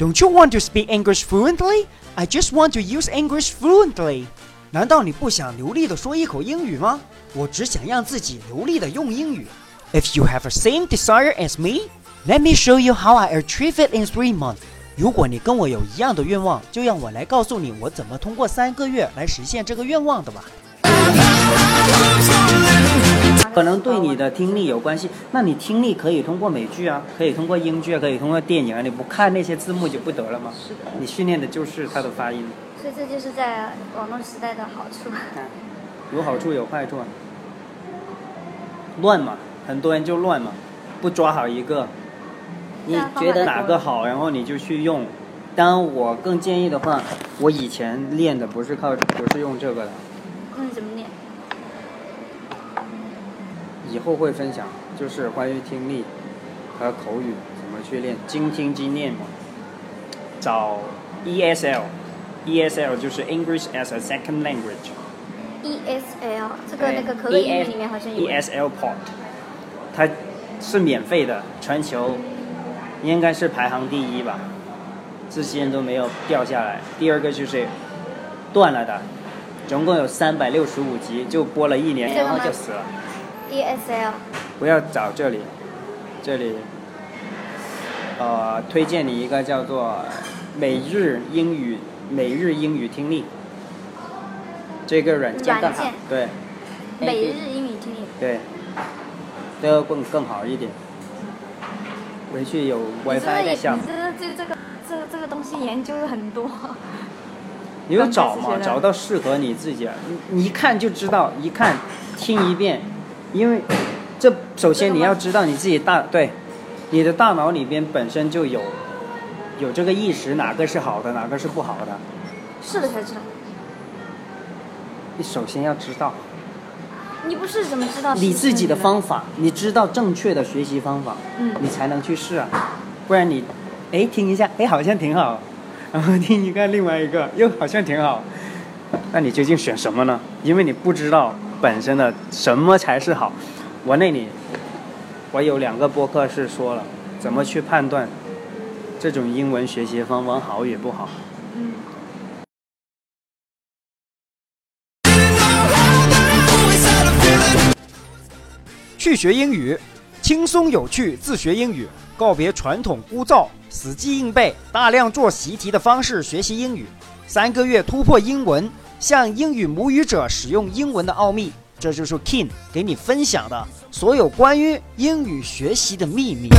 Don't you want to speak English fluently? I just want to use English fluently. 难道你不想流利的说一口英语吗？我只想让自己流利的用英语。If you have the same desire as me, let me show you how I achieve it in three months. 如果你跟我有一样的愿望，就让我来告诉你我怎么通过三个月来实现这个愿望的吧。 可能对你的听力有关系，那你听力可以通过美剧啊，可以通过英剧啊，可以通过电影啊，你不看那些字幕就不得了吗？是的。你训练的就是它的发音。所以这就是在网络时代的好处。有好处有坏处啊。乱嘛，很多人就乱嘛，不抓好一个，你觉得哪个好，然后你就去用。当然，我更建议的话，我以前练的不是靠，不是用这个的。那你怎么练？以后会分享，就是关于听力和口语怎么去练，精听精练嘛。找 ESL，ESL 就是 English as a Second Language。ESL 这个那个可乐英语里面好像有。ESL Port，它是免费的，全球应该是排行第一吧，至今都没有掉下来。第二个就是断了的，总共有三百六十五集，就播了一年，然后就死了。ESL。不要找这里，这里，呃，推荐你一个叫做每日英语每日英语听力，这个软件更好，对。每日英语听力。对，这个更更好一点。回去有 WiFi 的项。你这这这个这这个东西研究了很多。你就找嘛，找到适合你自己，你你一看就知道，一看听一遍。因为，这首先你要知道你自己大对，你的大脑里边本身就有，有这个意识，哪个是好的，哪个是不好的。试了才知道。你首先要知道。你不试怎么知道？你自己的方法，你知道正确的学习方法，嗯，你才能去试啊，不然你，哎，听一下，哎，好像挺好，然后听一个另外一个又好像挺好，那你究竟选什么呢？因为你不知道。本身的什么才是好？我那里，我有两个播客是说了怎么去判断这种英文学习方法好与不好。去学英语，轻松有趣，自学英语，告别传统枯燥、死记硬背、大量做习题的方式学习英语，三个月突破英文。向英语母语者使用英文的奥秘，这就是 King 给你分享的所有关于英语学习的秘密。